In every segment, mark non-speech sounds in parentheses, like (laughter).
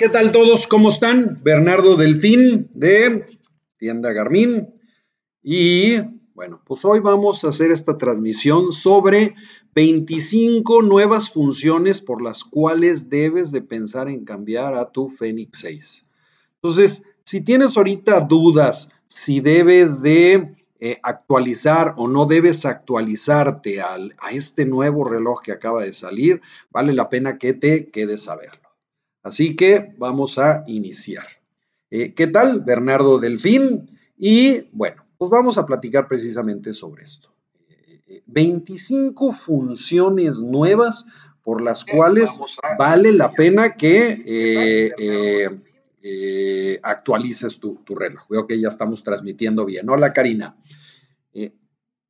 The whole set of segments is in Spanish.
¿Qué tal todos? ¿Cómo están? Bernardo Delfín de tienda Garmin. Y bueno, pues hoy vamos a hacer esta transmisión sobre 25 nuevas funciones por las cuales debes de pensar en cambiar a tu Fenix 6. Entonces, si tienes ahorita dudas si debes de eh, actualizar o no debes actualizarte a este nuevo reloj que acaba de salir, vale la pena que te quedes a verlo. Así que vamos a iniciar. Eh, ¿Qué tal? Bernardo Delfín. Y bueno, pues vamos a platicar precisamente sobre esto. 25 eh, funciones nuevas por las cuales vale la pena que eh, actualices tu, tu, reloj. Veo que ya estamos transmitiendo bien. Hola Karina.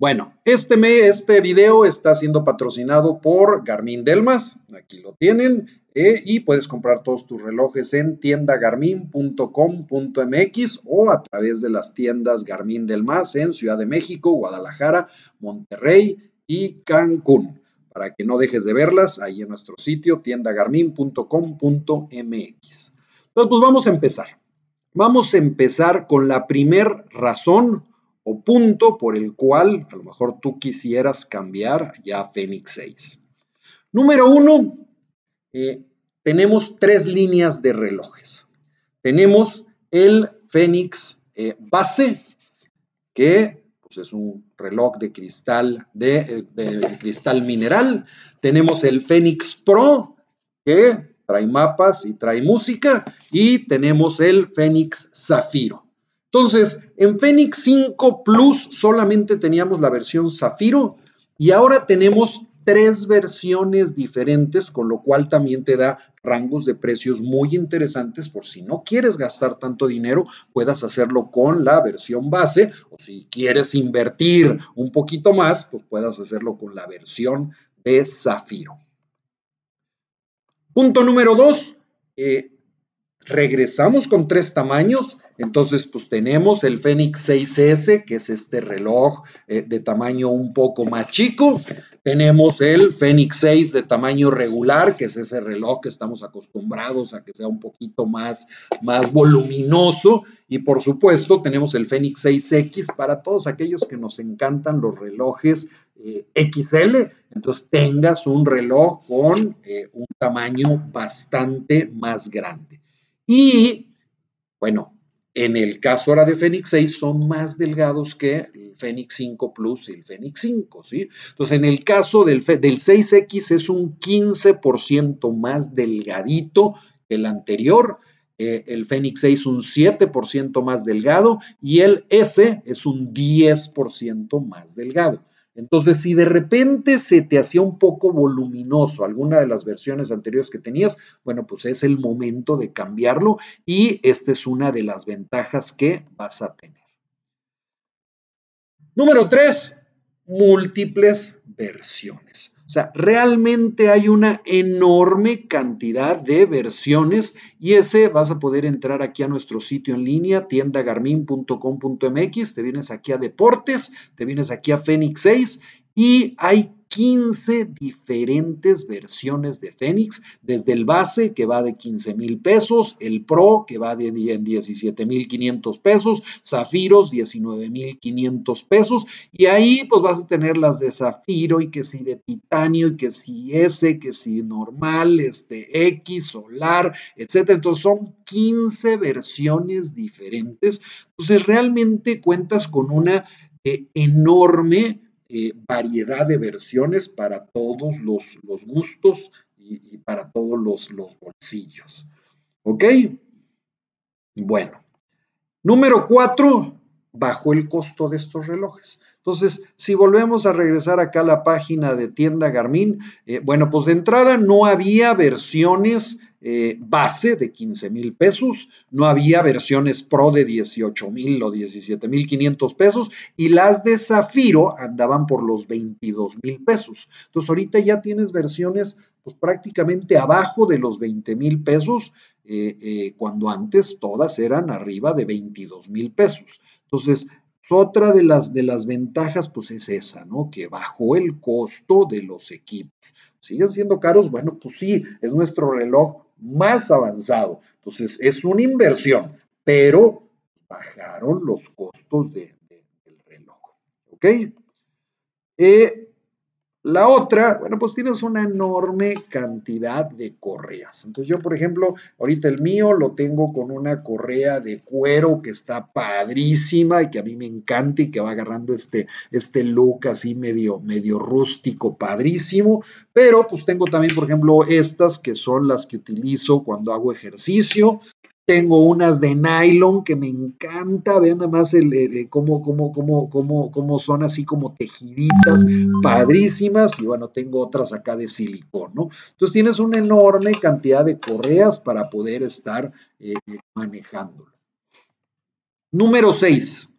Bueno, este, este video está siendo patrocinado por Garmin Delmas, aquí lo tienen, eh, y puedes comprar todos tus relojes en tiendagarmin.com.mx o a través de las tiendas Garmin Delmas en Ciudad de México, Guadalajara, Monterrey y Cancún. Para que no dejes de verlas ahí en nuestro sitio tiendagarmin.com.mx. Entonces, pues vamos a empezar. Vamos a empezar con la primer razón punto por el cual a lo mejor tú quisieras cambiar ya Fenix 6. Número uno, eh, tenemos tres líneas de relojes. Tenemos el Fenix eh, base, que pues, es un reloj de cristal, de, de cristal mineral. Tenemos el Fenix Pro, que trae mapas y trae música. Y tenemos el Fenix Zafiro. Entonces, en Fenix 5 Plus solamente teníamos la versión Zafiro y ahora tenemos tres versiones diferentes, con lo cual también te da rangos de precios muy interesantes por si no quieres gastar tanto dinero, puedas hacerlo con la versión base o si quieres invertir un poquito más, pues puedas hacerlo con la versión de Zafiro. Punto número dos, eh, regresamos con tres tamaños. Entonces, pues tenemos el Fenix 6S, que es este reloj eh, de tamaño un poco más chico. Tenemos el Fenix 6 de tamaño regular, que es ese reloj que estamos acostumbrados a que sea un poquito más, más voluminoso. Y por supuesto, tenemos el Fenix 6X para todos aquellos que nos encantan los relojes eh, XL. Entonces, tengas un reloj con eh, un tamaño bastante más grande. Y bueno, en el caso ahora de Fenix 6 son más delgados que el Fenix 5 Plus y el Fenix 5, ¿sí? Entonces, en el caso del, del 6X es un 15% más delgadito que el anterior, eh, el Fenix 6 un 7% más delgado y el S es un 10% más delgado. Entonces, si de repente se te hacía un poco voluminoso alguna de las versiones anteriores que tenías, bueno, pues es el momento de cambiarlo y esta es una de las ventajas que vas a tener. Número tres, múltiples versiones. O sea, realmente hay una enorme cantidad de versiones y ese vas a poder entrar aquí a nuestro sitio en línea, tiendagarmin.com.mx, te vienes aquí a deportes, te vienes aquí a Fenix 6 y hay 15 diferentes versiones de Fénix, desde el base que va de 15 mil pesos, el Pro que va de 17 mil 500 pesos, Zafiros 19 mil 500 pesos y ahí pues vas a tener las de Zafiro y que si de titanio y que si S, que si normal, este X, solar, etcétera. Entonces son 15 versiones diferentes. Entonces realmente cuentas con una eh, enorme eh, variedad de versiones para todos los, gustos y, para todos los, los bolsillos. ¿Ok? Bueno. Número cuatro, bajó el costo de estos relojes. Entonces, si volvemos a regresar acá a la página de tienda Garmin, eh, bueno, pues de entrada no había versiones eh, base de 15 mil pesos, no había versiones Pro de 18 mil o 17 mil 500 pesos y las de Zafiro andaban por los 22 mil pesos. Entonces ahorita ya tienes versiones pues prácticamente abajo de los 20 mil pesos, eh, cuando antes todas eran arriba de 22 mil pesos. Entonces, otra de las, de las ventajas, pues es esa, ¿no? Que bajó el costo de los equipos. ¿Siguen siendo caros? Bueno, pues sí, es nuestro reloj más avanzado. Entonces, es una inversión, pero bajaron los costos del reloj. ¿Ok? Eh, la otra, bueno, pues tienes una enorme cantidad de correas. Entonces yo, por ejemplo, ahorita el mío lo tengo con una correa de cuero que está padrísima y que a mí me encanta y que va agarrando este, este look así medio, medio rústico, padrísimo. Pero pues tengo también, por ejemplo, estas que son las que utilizo cuando hago ejercicio. Tengo unas de nylon que me encanta. Vean nada más cómo, cómo, cómo, cómo, son así como tejiditas, padrísimas. Y bueno, tengo otras acá de silicón. Entonces tienes una enorme cantidad de correas para poder estar eh, manejándolo. Número 6.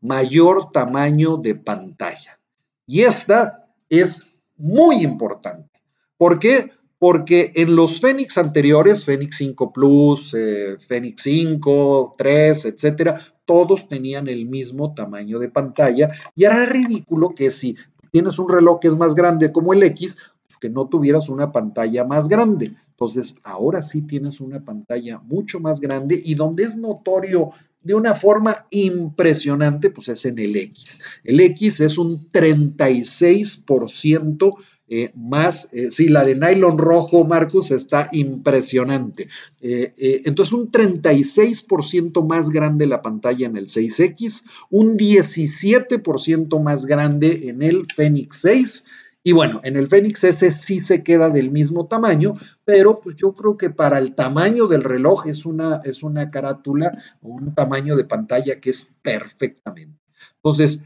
Mayor tamaño de pantalla. Y esta es muy importante. ¿Por qué? Porque en los Fénix anteriores, Fénix 5 Plus, eh, Fénix 5, 3, etcétera, todos tenían el mismo tamaño de pantalla y era ridículo que si tienes un reloj que es más grande como el X, pues que no tuvieras una pantalla más grande. Entonces, ahora sí tienes una pantalla mucho más grande y donde es notorio de una forma impresionante, pues es en el X. El X es un 36% eh, más, eh, sí, la de nylon rojo, Marcus, está impresionante. Eh, entonces, un 36% más grande la pantalla en el 6X, un 17% más grande en el Fenix 6. Y bueno, en el Fenix S sí se queda del mismo tamaño, pero pues yo creo que para el tamaño del reloj es una, es una carátula o un tamaño de pantalla que es perfectamente. Entonces,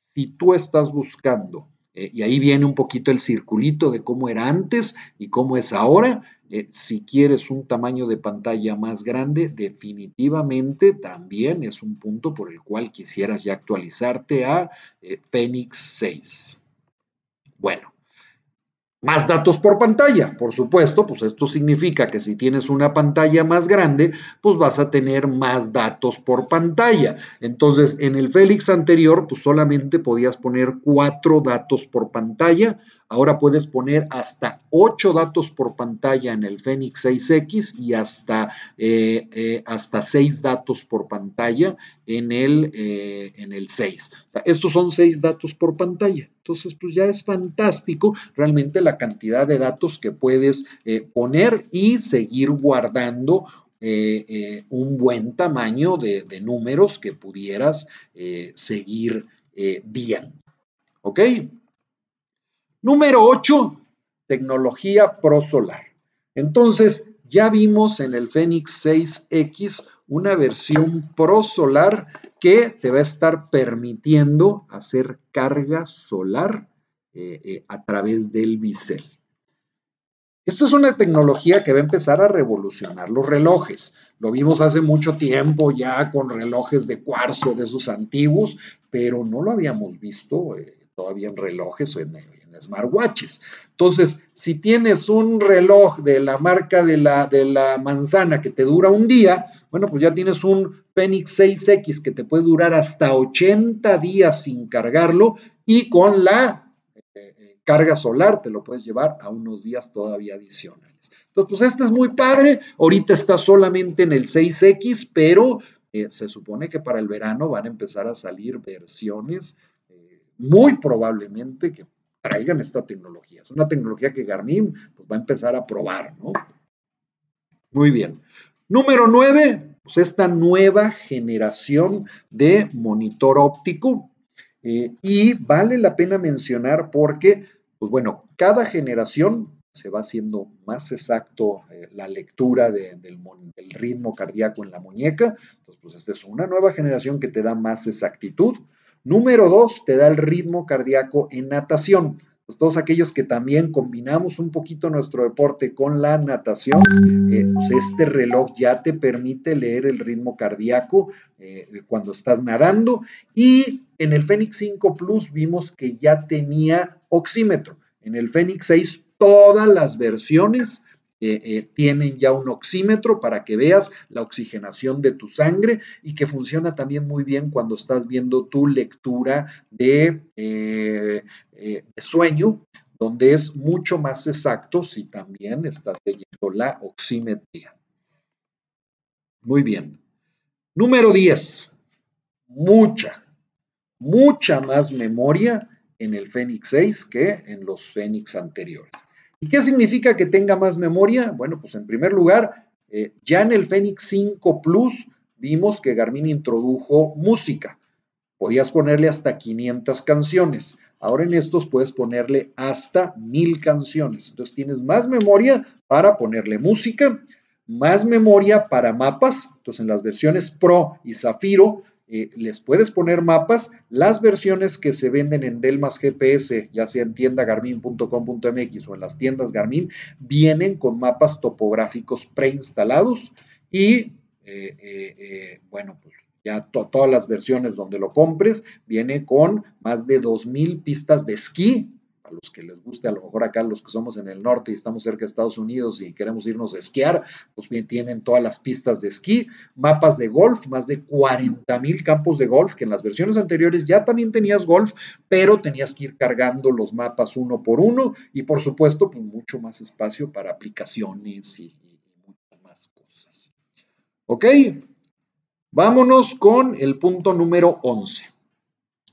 si tú estás buscando eh, y ahí viene un poquito el circulito de cómo era antes y cómo es ahora. Eh, si quieres un tamaño de pantalla más grande, definitivamente también es un punto por el cual quisieras ya actualizarte a eh, Phoenix 6. Bueno, más datos por pantalla, por supuesto, pues esto significa que si tienes una pantalla más grande, pues vas a tener más datos por pantalla. Entonces, en el Félix anterior, pues solamente podías poner cuatro datos por pantalla. Ahora puedes poner hasta 8 datos por pantalla en el Fenix 6X y hasta, eh, eh, hasta 6 datos por pantalla en el, eh, en el 6. estos son 6 datos por pantalla. Entonces, pues ya es fantástico realmente la cantidad de datos que puedes poner y seguir guardando un buen tamaño de, de números que pudieras seguir viendo. ¿Ok? Número 8, tecnología prosolar. Entonces, ya vimos en el Fenix 6X una versión prosolar que te va a estar permitiendo hacer carga solar eh, eh, a través del bisel. Esta es una tecnología que va a empezar a revolucionar los relojes. Lo vimos hace mucho tiempo ya con relojes de cuarzo de esos antiguos, pero no lo habíamos visto eh, todavía en relojes o en, smartwatches. Entonces, si tienes un reloj de la marca de la, de la manzana que te dura un día, bueno, pues ya tienes un Fenix 6X que te puede durar hasta 80 días sin cargarlo y con la eh, eh, carga solar te lo puedes llevar a unos días todavía adicionales. Entonces, pues este es muy padre. Ahorita está solamente en el 6X, pero eh, se supone que para el verano van a empezar a salir versiones muy probablemente que traigan esta tecnología. Es una tecnología que Garmin pues, va a empezar a probar, ¿no? Muy bien. Número nueve, pues esta nueva generación de monitor óptico. Eh, y vale la pena mencionar porque, pues bueno, cada generación se va haciendo más exacto eh, la lectura del, del, ritmo cardíaco en la muñeca. Entonces, pues esta es una nueva generación que te da más exactitud. Número dos, te da el ritmo cardíaco en natación. Todos aquellos que también combinamos un poquito nuestro deporte con la natación, eh, pues este reloj ya te permite leer el ritmo cardíaco eh, cuando estás nadando. Y en el Fenix 5 Plus vimos que ya tenía oxímetro. En el Fenix 6 todas las versiones eh, tienen ya un oxímetro para que veas la oxigenación de tu sangre y que funciona también muy bien cuando estás viendo tu lectura de, eh, eh, sueño donde es mucho más exacto si también estás leyendo la oximetría. Muy bien. Número 10. Mucha, mucha más memoria en el Fénix 6 que en los Fénix anteriores. ¿Y qué significa que tenga más memoria? Bueno, pues en primer lugar, eh, ya en el Fénix 5 Plus vimos que Garmin introdujo música. Podías ponerle hasta 500 canciones. Ahora en estos puedes ponerle hasta 1000 canciones. Entonces tienes más memoria para ponerle música, más memoria para mapas. Entonces en las versiones Pro y Zafiro eh, les puedes poner mapas. Las versiones que se venden en Delmas GPS, ya sea en tiendagarmin.com.mx o en las tiendas Garmin, vienen con mapas topográficos preinstalados y eh, eh, bueno, pues ya todas las versiones donde lo compres, viene con más de 2.000 pistas de esquí. Los que les guste, a lo mejor acá los que somos en el norte y estamos cerca de Estados Unidos y queremos irnos a esquiar, pues bien tienen todas las pistas de esquí, mapas de golf, más de 40.000 campos de golf, que en las versiones anteriores ya también tenías golf, pero tenías que ir cargando los mapas uno por uno y por supuesto, pues mucho más espacio para aplicaciones y, y muchas más cosas. ¿Ok? Vámonos con el punto número 11.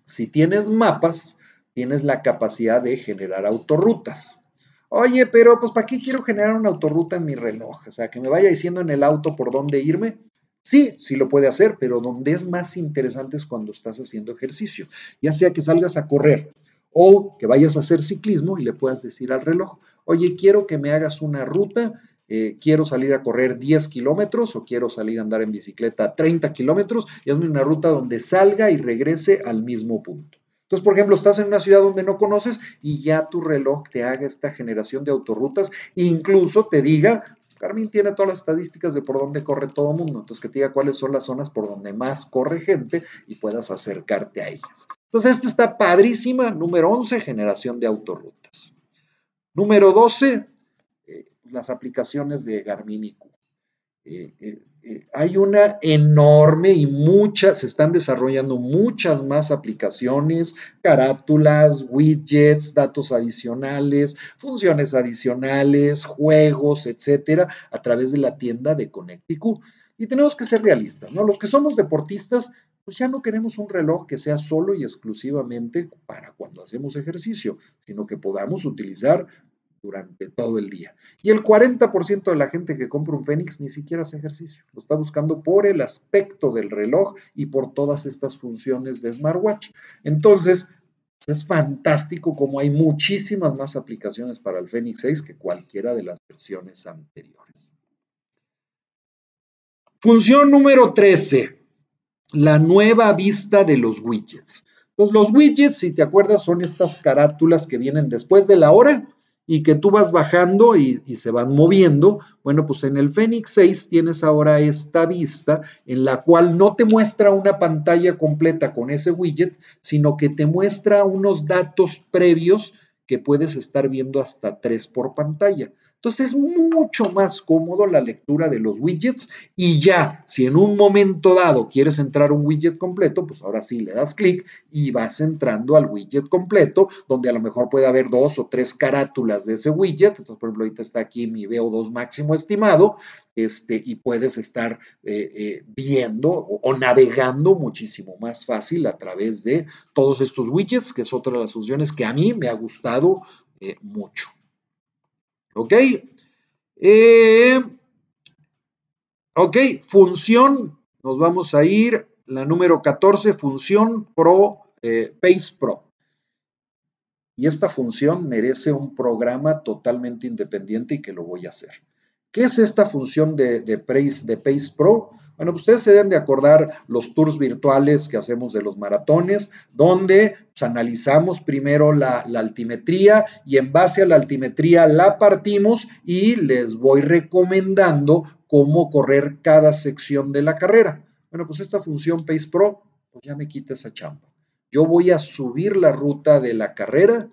Si tienes mapas, tienes la capacidad de generar autorrutas. Oye, pero pues ¿para qué quiero generar una autorruta en mi reloj? O sea, que me vaya diciendo en el auto por dónde irme. Sí, sí lo puede hacer, pero donde es más interesante es cuando estás haciendo ejercicio, ya sea que salgas a correr o que vayas a hacer ciclismo y le puedas decir al reloj, oye, quiero que me hagas una ruta eh, quiero salir a correr 10 kilómetros o quiero salir a andar en bicicleta 30 kilómetros y hazme una ruta donde salga y regrese al mismo punto. Entonces, por ejemplo, estás en una ciudad donde no conoces y ya tu reloj te haga esta generación de autorrutas, incluso te diga, Carmen tiene todas las estadísticas de por dónde corre todo el mundo, entonces que te diga cuáles son las zonas por donde más corre gente y puedas acercarte a ellas. Entonces, esta está padrísima, número 11, generación de autorrutas. Número 12, las aplicaciones de Garmin IQ. Eh, eh, eh, hay una enorme y muchas, se están desarrollando muchas más aplicaciones, carátulas, widgets, datos adicionales, funciones adicionales, juegos, etcétera, a través de la tienda de Connect-IQ. Y tenemos que ser realistas, ¿no? Los que somos deportistas, pues ya no queremos un reloj que sea solo y exclusivamente para cuando hacemos ejercicio, sino que podamos utilizar durante todo el día. Y el 40% de la gente que compra un Fénix ni siquiera hace ejercicio. Lo está buscando por el aspecto del reloj y por todas estas funciones de smartwatch. Entonces, es fantástico como hay muchísimas más aplicaciones para el Fénix 6 que cualquiera de las versiones anteriores. Función número 13. La nueva vista de los widgets. Pues los widgets, si te acuerdas, son estas carátulas que vienen después de la hora y que tú vas bajando y, se van moviendo, bueno, pues en el Fenix 6 tienes ahora esta vista en la cual no te muestra una pantalla completa con ese widget, sino que te muestra unos datos previos que puedes estar viendo hasta tres por pantalla. Entonces es mucho más cómodo la lectura de los widgets y ya, si en un momento dado quieres entrar un widget completo, pues ahora sí le das clic y vas entrando al widget completo, donde a lo mejor puede haber dos o tres carátulas de ese widget. Entonces, por ejemplo, ahorita está aquí mi VO2 máximo estimado, este, y puedes estar eh, eh, viendo o, navegando muchísimo más fácil a través de todos estos widgets, que es otra de las funciones que a mí me ha gustado eh, mucho. ¿Ok? Eh, ok, función, nos vamos a ir, la número 14, función Pro, eh, Pace Pro. Y esta función merece un programa totalmente independiente y que lo voy a hacer. ¿Qué es esta función de, de, Pace, de Pace Pro? Bueno, pues ustedes se deben de acordar los tours virtuales que hacemos de los maratones, donde pues, analizamos primero la, altimetría y en base a la altimetría la partimos y les voy recomendando cómo correr cada sección de la carrera. Bueno, pues esta función Pace Pro, pues ya me quita esa chamba. Yo voy a subir la ruta de la carrera,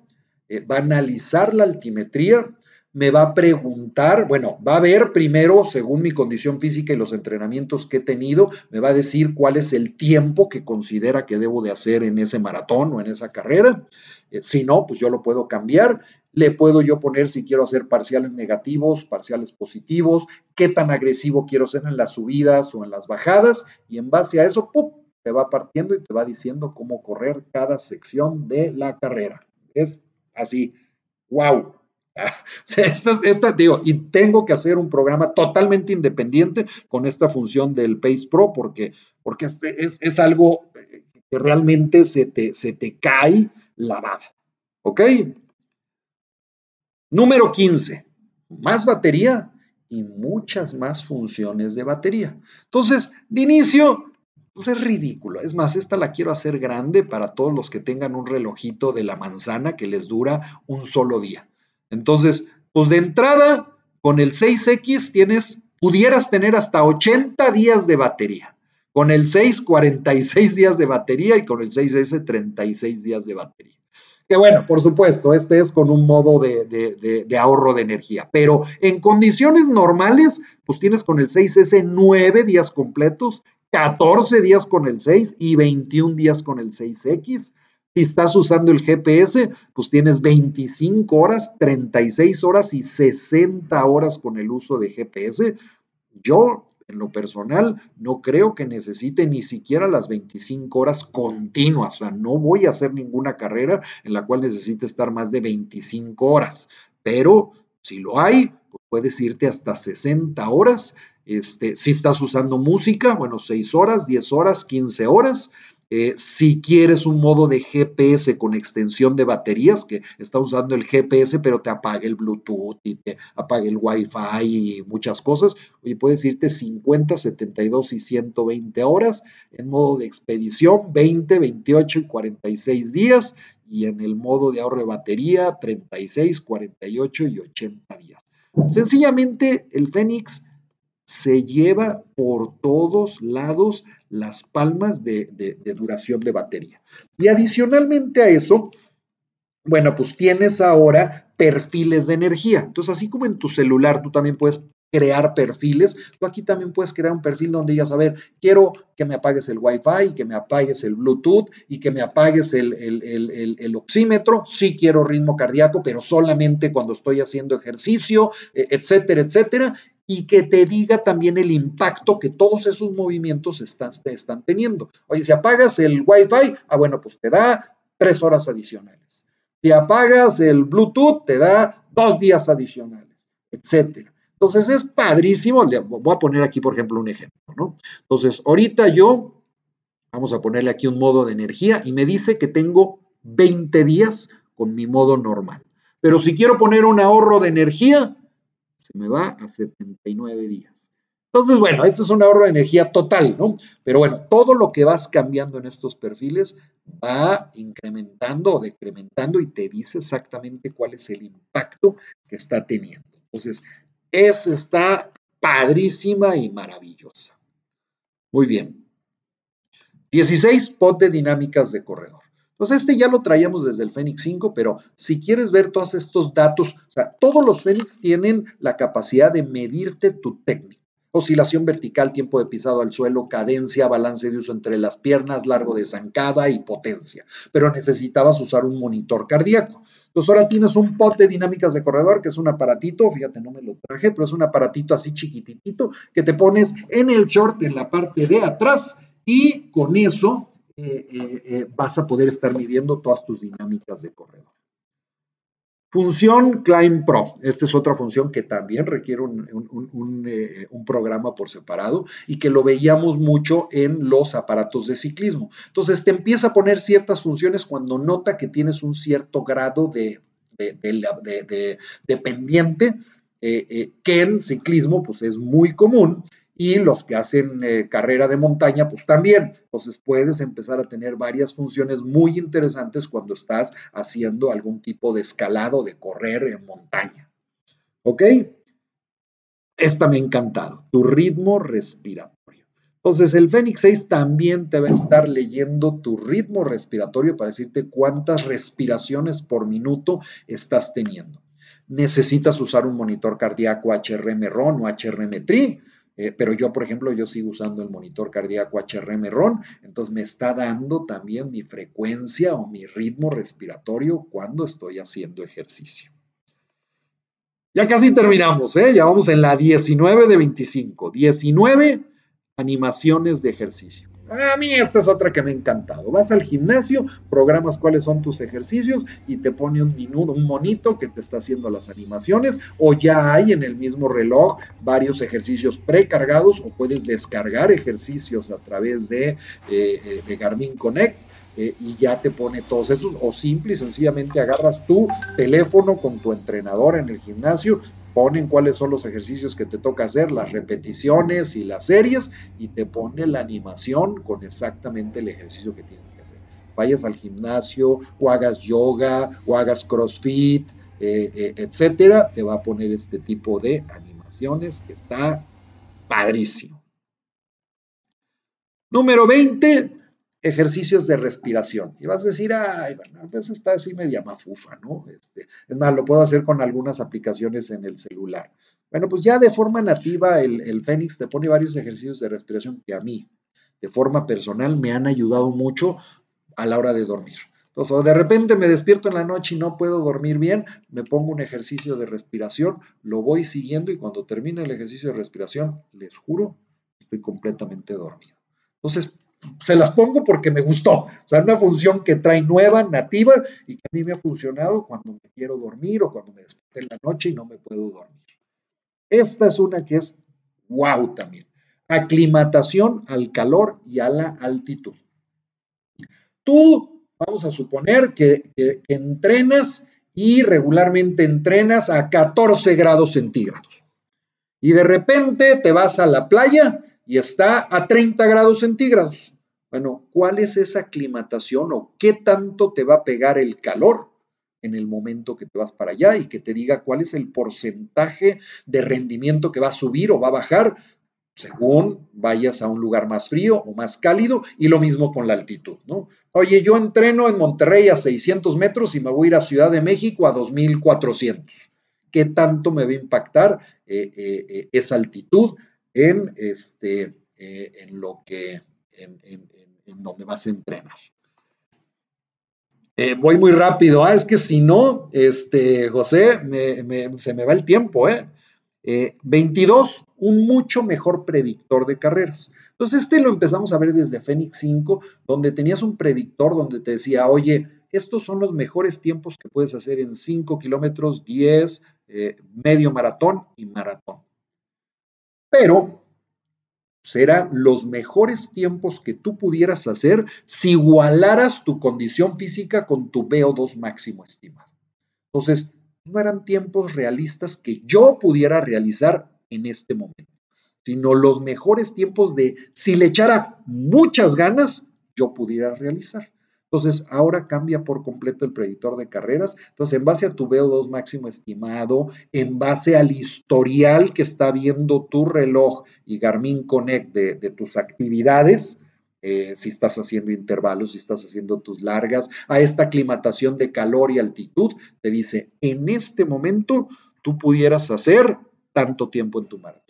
eh, va a analizar la altimetría, me va a preguntar, bueno, va a ver primero, según mi condición física y los entrenamientos que he tenido, me va a decir cuál es el tiempo que considera que debo de hacer en ese maratón o en esa carrera. Eh, si no, pues yo lo puedo cambiar. le puedo yo poner si quiero hacer parciales negativos, parciales positivos, qué tan agresivo quiero ser en las subidas o en las bajadas, y en base a eso, ¡pum! te va partiendo y te va diciendo cómo correr cada sección de la carrera. Es así, wow. (laughs) Esta, esta, digo, y tengo que hacer un programa totalmente independiente con esta función del Pace Pro porque, porque este es, es, algo que realmente se te, se te cae la baba. ¿Ok? Número 15. Más batería y muchas más funciones de batería. Entonces, de inicio, pues es ridículo. Es más, esta la quiero hacer grande para todos los que tengan un relojito de la manzana que les dura un solo día. Entonces, pues de entrada, con el 6X tienes, pudieras tener hasta 80 días de batería. Con el 6, 46 días de batería y con el 6S, 36 días de batería. Que bueno, por supuesto, este es con un modo de, ahorro de energía, pero en condiciones normales, pues tienes con el 6S 9 días completos 14 días con el 6 y 21 días con el 6X. Si estás usando el GPS, pues tienes 25 horas, 36 horas y 60 horas con el uso de GPS. Yo, en lo personal, no creo que necesite ni siquiera las 25 horas continuas. O sea, no voy a hacer ninguna carrera en la cual necesite estar más de 25 horas. Pero si lo hay, pues puedes irte hasta 60 horas este, si estás usando música, bueno, 6 horas, 10 horas, 15 horas. Eh, si quieres un modo de GPS con extensión de baterías, que está usando el GPS, pero te apaga el Bluetooth y te apaga el Wi-Fi y muchas cosas, oye, puedes irte 50, 72 y 120 horas en modo de expedición, 20, 28 y 46 días, y en el modo de ahorro de batería, 36, 48 y 80 días. Sencillamente, el Fénix se lleva por todos lados las palmas de, duración de batería. Y adicionalmente a eso, bueno, pues tienes ahora perfiles de energía. Entonces, así como en tu celular tú también puedes crear perfiles, tú aquí también puedes crear un perfil donde digas, a ver, quiero que me apagues el Wi-Fi, que me apagues el Bluetooth y que me apagues el, el, oxímetro. Sí quiero ritmo cardíaco, pero solamente cuando estoy haciendo ejercicio, e, etcétera, etcétera y que te diga también el impacto que todos esos movimientos están, están teniendo. Oye, si apagas el Wi-Fi, ah, bueno, pues te da tres horas adicionales. Si apagas el Bluetooth, te da dos días adicionales, etcétera. Entonces es padrísimo. voy a poner aquí, por ejemplo, un ejemplo, ¿no? Entonces, ahorita yo, vamos a ponerle aquí un modo de energía y me dice que tengo 20 días con mi modo normal. Pero si quiero poner un ahorro de energía, se me va a 79 días. Entonces, bueno, este es un ahorro de energía total, ¿no? Pero bueno, todo lo que vas cambiando en estos perfiles va incrementando o decrementando y te dice exactamente cuál es el impacto que está teniendo. Entonces, es, está padrísima y maravillosa. Muy bien. 16 pot de dinámicas de corredor. Entonces, este ya lo traíamos desde el Fénix 5, pero si quieres ver todos estos datos, o sea, todos los Fénix tienen la capacidad de medirte tu técnica. Oscilación vertical, tiempo de pisado al suelo, cadencia, balance de uso entre las piernas, largo de zancada y potencia. Pero necesitabas usar un monitor cardíaco. Entonces ahora tienes un pot de dinámicas de corredor, que es un aparatito, fíjate, no me lo traje, pero es un aparatito así chiquititito que te pones en el short en la parte de atrás y con eso eh, eh, eh, vas a poder estar midiendo todas tus dinámicas de corredor. Función Climb Pro. Esta es otra función que también requiere un, programa por separado y que lo veíamos mucho en los aparatos de ciclismo. Entonces te empieza a poner ciertas funciones cuando nota que tienes un cierto grado de, pendiente, que en ciclismo pues es muy común y los que hacen eh, carrera de montaña, pues también. Entonces puedes empezar a tener varias funciones muy interesantes cuando estás haciendo algún tipo de escalado, de correr en montaña. ¿Ok? Esta me ha encantado, tu ritmo respiratorio. Entonces el Fénix 6 también te va a estar leyendo tu ritmo respiratorio para decirte cuántas respiraciones por minuto estás teniendo. Necesitas usar un monitor cardíaco HRM-RON o HRM-TRI eh, pero yo, por ejemplo, yo sigo usando el monitor cardíaco HRM-RON, entonces me está dando también mi frecuencia o mi ritmo respiratorio cuando estoy haciendo ejercicio. Ya casi terminamos, ¿eh? Ya vamos en la 19 de 25. 19 animaciones de ejercicio. A mí esta es otra que me ha encantado. Vas al gimnasio, programas cuáles son tus ejercicios y te pone un minuto, un monito que te está haciendo las animaciones o ya hay en el mismo reloj varios ejercicios precargados o puedes descargar ejercicios a través de, eh, eh, de Garmin Connect. Eh, y ya te pone todos esos, o simple y sencillamente agarras tu teléfono con tu entrenador en el gimnasio, ponen cuáles son los ejercicios que te toca hacer, las repeticiones y las series, y te pone la animación con exactamente el ejercicio que tienes que hacer. Vayas al gimnasio, o hagas yoga, o hagas crossfit, eh, eh, etcétera, te va a poner este tipo de animaciones que está padrísimo. Número 20, ejercicios de respiración. Y vas a decir, ay, a veces está así media mafufa, ¿no? Este, es más, lo puedo hacer con algunas aplicaciones en el celular. Bueno, pues ya de forma nativa el, el Fénix te pone varios ejercicios de respiración que a mí, de forma personal, me han ayudado mucho a la hora de dormir. Entonces, de repente me despierto en la noche y no puedo dormir bien, me pongo un ejercicio de respiración, lo voy siguiendo y cuando termine el ejercicio de respiración, les juro, estoy completamente dormido. Entonces, se las pongo porque me gustó. O sea, una función que trae nueva, nativa y que a mí me ha funcionado cuando me quiero dormir o cuando me despierto en la noche y no me puedo dormir. Esta es una que es wow también. Aclimatación al calor y a la altitud. Tú, vamos a suponer que, que entrenas y regularmente entrenas a 14 grados centígrados. Y de repente te vas a la playa y está a 30 grados centígrados. Bueno, ¿cuál es esa aclimatación o qué tanto te va a pegar el calor en el momento que te vas para allá y que te diga cuál es el porcentaje de rendimiento que va a subir o va a bajar según vayas a un lugar más frío o más cálido y lo mismo con la altitud, ¿no? Oye, yo entreno en Monterrey a 600 metros y me voy a ir a Ciudad de México a 2400. ¿Qué tanto me va a impactar eh, eh, eh, esa altitud en, este, en lo que donde vas a entrenar. Eh, voy muy rápido. Ah, es que si no, este, José, se me va el tiempo. ¿eh? 22, eh, un mucho mejor predictor de carreras. Entonces, este lo empezamos a ver desde Fénix 5, donde tenías un predictor donde te decía, oye, estos son los mejores tiempos que puedes hacer en 5 kilómetros, 10, eh, medio maratón y maratón. Pero serán los mejores tiempos que tú pudieras hacer si igualaras tu condición física con tu VO2 máximo estimado. Entonces, no eran tiempos realistas que yo pudiera realizar en este momento, sino los mejores tiempos de si le echara muchas ganas, yo pudiera realizar. Entonces, ahora cambia por completo el predictor de carreras. Entonces, en base a tu VO2 máximo estimado, en base al historial que está viendo tu reloj y Garmin Connect de, tus actividades, eh, si estás haciendo intervalos, si estás haciendo tus largas, a esta aclimatación de calor y altitud, te dice, en este momento tú pudieras hacer tanto tiempo en tu maratón.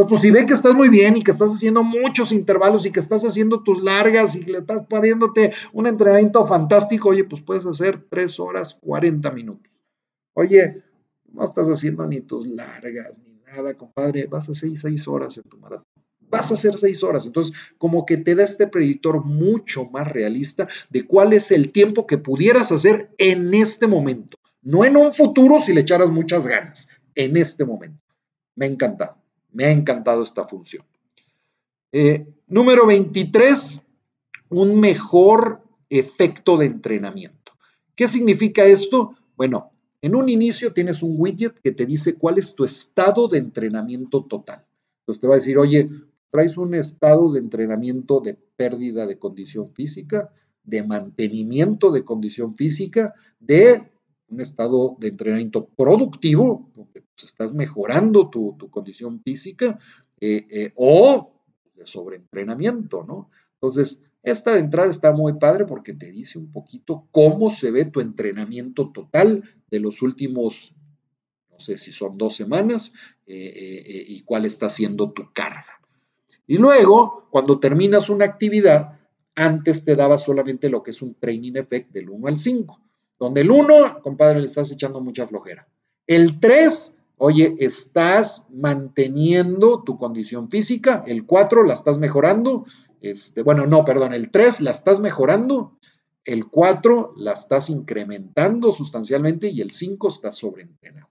Pues, pues, si ve que estás muy bien y que estás haciendo muchos intervalos y que estás haciendo tus largas y le estás poniéndote un entrenamiento fantástico, oye, pues puedes hacer 3 horas 40 minutos. Oye, no estás haciendo ni tus largas ni nada, compadre, vas a hacer 6 horas en tu maratón. Vas a hacer 6 horas. Entonces, como que te da este predictor mucho más realista de cuál es el tiempo que pudieras hacer en este momento. No en un futuro si le echaras muchas ganas, en este momento. Me ha encantado. Me ha encantado esta función. Eh, número 23, un mejor efecto de entrenamiento. ¿Qué significa esto? Bueno, en un inicio tienes un widget que te dice cuál es tu estado de entrenamiento total. Entonces te va a decir, oye, traes un estado de entrenamiento de pérdida de condición física, de mantenimiento de condición física, de un estado de entrenamiento productivo, donde pues, estás mejorando tu, condición física, eh, eh, o de sobreentrenamiento, ¿no? Entonces, esta de entrada está muy padre porque te dice un poquito cómo se ve tu entrenamiento total de los últimos, no sé si son dos semanas, eh, y cuál está siendo tu carga. Y luego, cuando terminas una actividad, antes te daba solamente lo que es un training effect del 1 al 5. Donde el 1, compadre, le estás echando mucha flojera. El 3, Oye, estás manteniendo tu condición física, el 4 la estás mejorando, este, bueno, no, perdón, el 3 la estás mejorando, el 4 la estás incrementando sustancialmente y el 5 está sobreentrenado.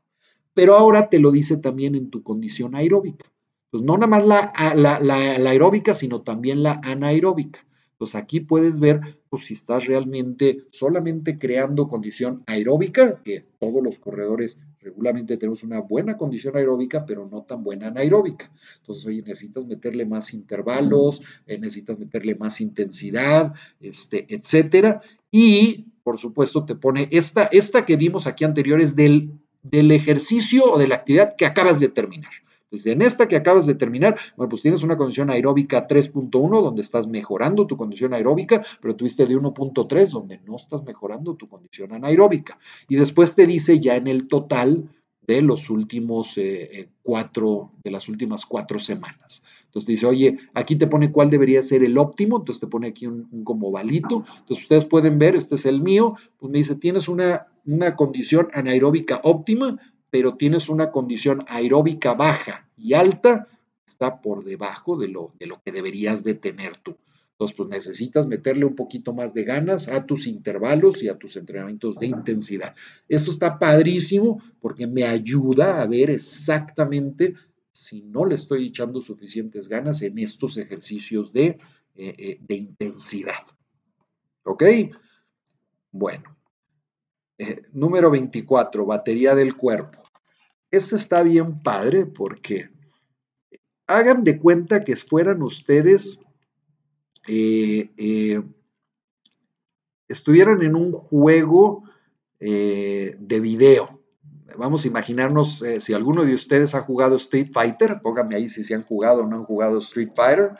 Pero ahora te lo dice también en tu condición aeróbica. Pues no nada más la, la aeróbica, sino también la anaeróbica. Entonces aquí puedes ver pues, si estás realmente solamente creando condición aeróbica, que todos los corredores regularmente tenemos una buena condición aeróbica, pero no tan buena anaeróbica. Entonces, oye, necesitas meterle más intervalos, eh, necesitas meterle más intensidad, este, etcétera. Y, por supuesto, te pone esta, esta que vimos aquí anterior es del, del ejercicio o de la actividad que acabas de terminar. Entonces, en esta que acabas de terminar, bueno, pues tienes una condición aeróbica 3.1 donde estás mejorando tu condición aeróbica, pero tuviste de 1.3 donde no estás mejorando tu condición anaeróbica. Y después te dice ya en el total de los últimos eh, eh, cuatro, de las últimas cuatro semanas. Entonces te dice, oye, aquí te pone cuál debería ser el óptimo, entonces te pone aquí un, como balito. Entonces ustedes pueden ver, este es el mío, pues me dice, tienes una, una condición anaeróbica óptima, pero tienes una condición aeróbica baja y alta, está por debajo de lo, de lo que deberías de tener tú. Entonces, pues necesitas meterle un poquito más de ganas a tus intervalos y a tus entrenamientos de intensidad. Eso está padrísimo porque me ayuda a ver exactamente si no le estoy echando suficientes ganas en estos ejercicios de, eh, eh, de intensidad. ¿Ok? Bueno, eh, número 24, batería del cuerpo. Este está bien padre porque hagan de cuenta que fueran ustedes, eh, eh, estuvieran en un juego de video. Vamos a imaginarnos si alguno de ustedes ha jugado Street Fighter, pónganme ahí si se han jugado o no han jugado Street Fighter.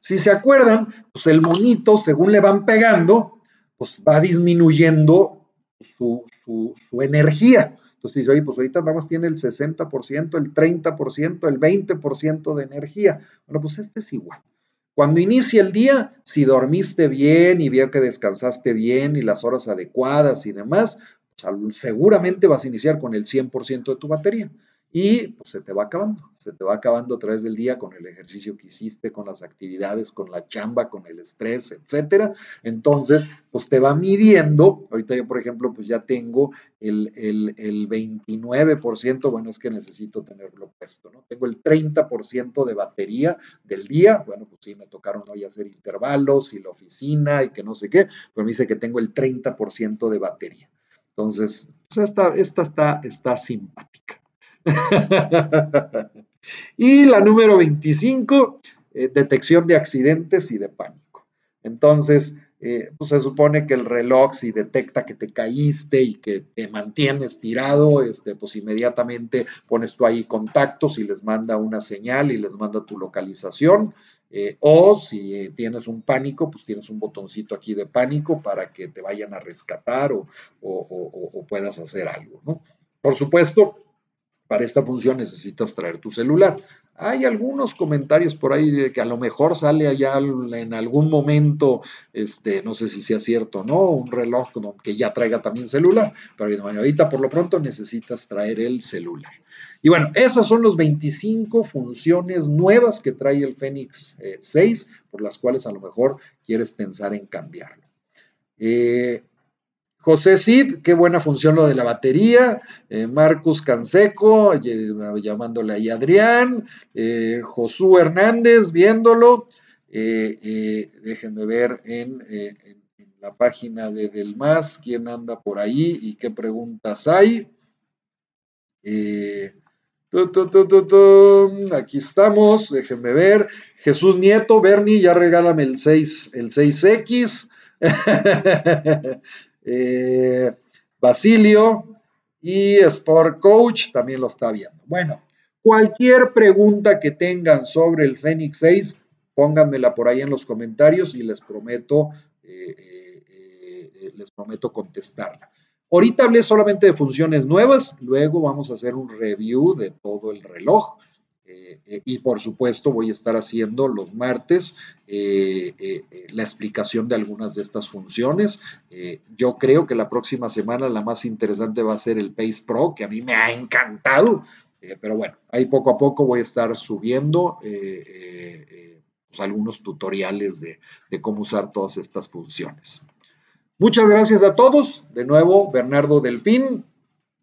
Si se acuerdan, pues el monito, según le van pegando, pues va disminuyendo su, energía. Entonces dice, oye, pues ahorita nada más tiene el 60%, el 30%, el 20% de energía. Bueno, pues este es igual. Cuando inicia el día, si dormiste bien y vio que descansaste bien y las horas adecuadas y demás, pues, seguramente vas a iniciar con el 100% de tu batería y pues se te va acabando, se te va acabando a través del día con el ejercicio que hiciste, con las actividades, con la chamba, con el estrés, etcétera. Entonces, pues te va midiendo. Ahorita yo, por ejemplo, pues ya tengo el, el 29%, bueno, es que necesito tenerlo puesto, ¿no? Tengo el 30% de batería del día, bueno, pues sí, me tocaron hoy hacer intervalos y la oficina y que no sé qué, pero me dice que tengo el 30% de batería. Entonces, pues esta, esta está, está simpática. (laughs) y la número 25, eh, detección de accidentes y de pánico. Entonces, eh, pues se supone que el reloj si detecta que te caíste y que te mantienes tirado, este, pues inmediatamente pones tú ahí contactos y les manda una señal y les manda tu localización. Eh, o si tienes un pánico, pues tienes un botoncito aquí de pánico para que te vayan a rescatar o, o puedas hacer algo, ¿no? Por supuesto, para esta función necesitas traer tu celular. Hay algunos comentarios por ahí de que a lo mejor sale allá en algún momento, este, no sé si sea cierto o no, un reloj que ya traiga también celular, pero ahorita por lo pronto necesitas traer el celular. Y bueno, esas son los 25 funciones nuevas que trae el Fenix 6, eh, por las cuales a lo mejor quieres pensar en cambiarlo. Eh, José Cid, qué buena función lo de la batería. Eh, Marcus Canseco, llamándole ahí Adrián. Eh, Josué Hernández, viéndolo. Eh, déjenme ver en, la página de Del Más quién anda por ahí y qué preguntas hay. aquí estamos, déjenme ver. Jesús Nieto, Bernie, ya regálame el 6, el 6X. (laughs) Eh, Basilio y Sport Coach también lo está viendo. Bueno, cualquier pregunta que tengan sobre el Fenix 6, pónganmela por ahí en los comentarios y les prometo, eh, eh, les prometo contestarla. Ahorita hablé solamente de funciones nuevas, luego vamos a hacer un review de todo el reloj eh, y por supuesto voy a estar haciendo los martes eh, eh, la explicación de algunas de estas funciones. yo creo que la próxima semana la más interesante va a ser el Pace Pro, que a mí me ha encantado. Eh, pero bueno, ahí poco a poco voy a estar subiendo eh, pues algunos tutoriales de cómo usar todas estas funciones. Muchas gracias a todos. De nuevo, Bernardo Delfín,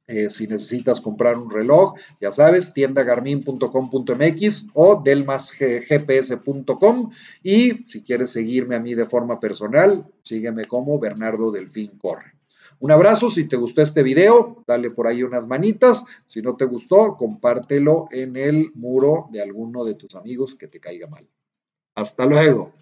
eh, si necesitas comprar un reloj, ya sabes, tiendagarmin.com.mx o delmasgps.com. Y si quieres seguirme a mí de forma personal, sígueme como Bernardo Delfín Corre. Un abrazo, si te gustó este video, dale por ahí unas manitas. Si no te gustó, compártelo en el muro de alguno de tus amigos que te caiga mal. Hasta luego.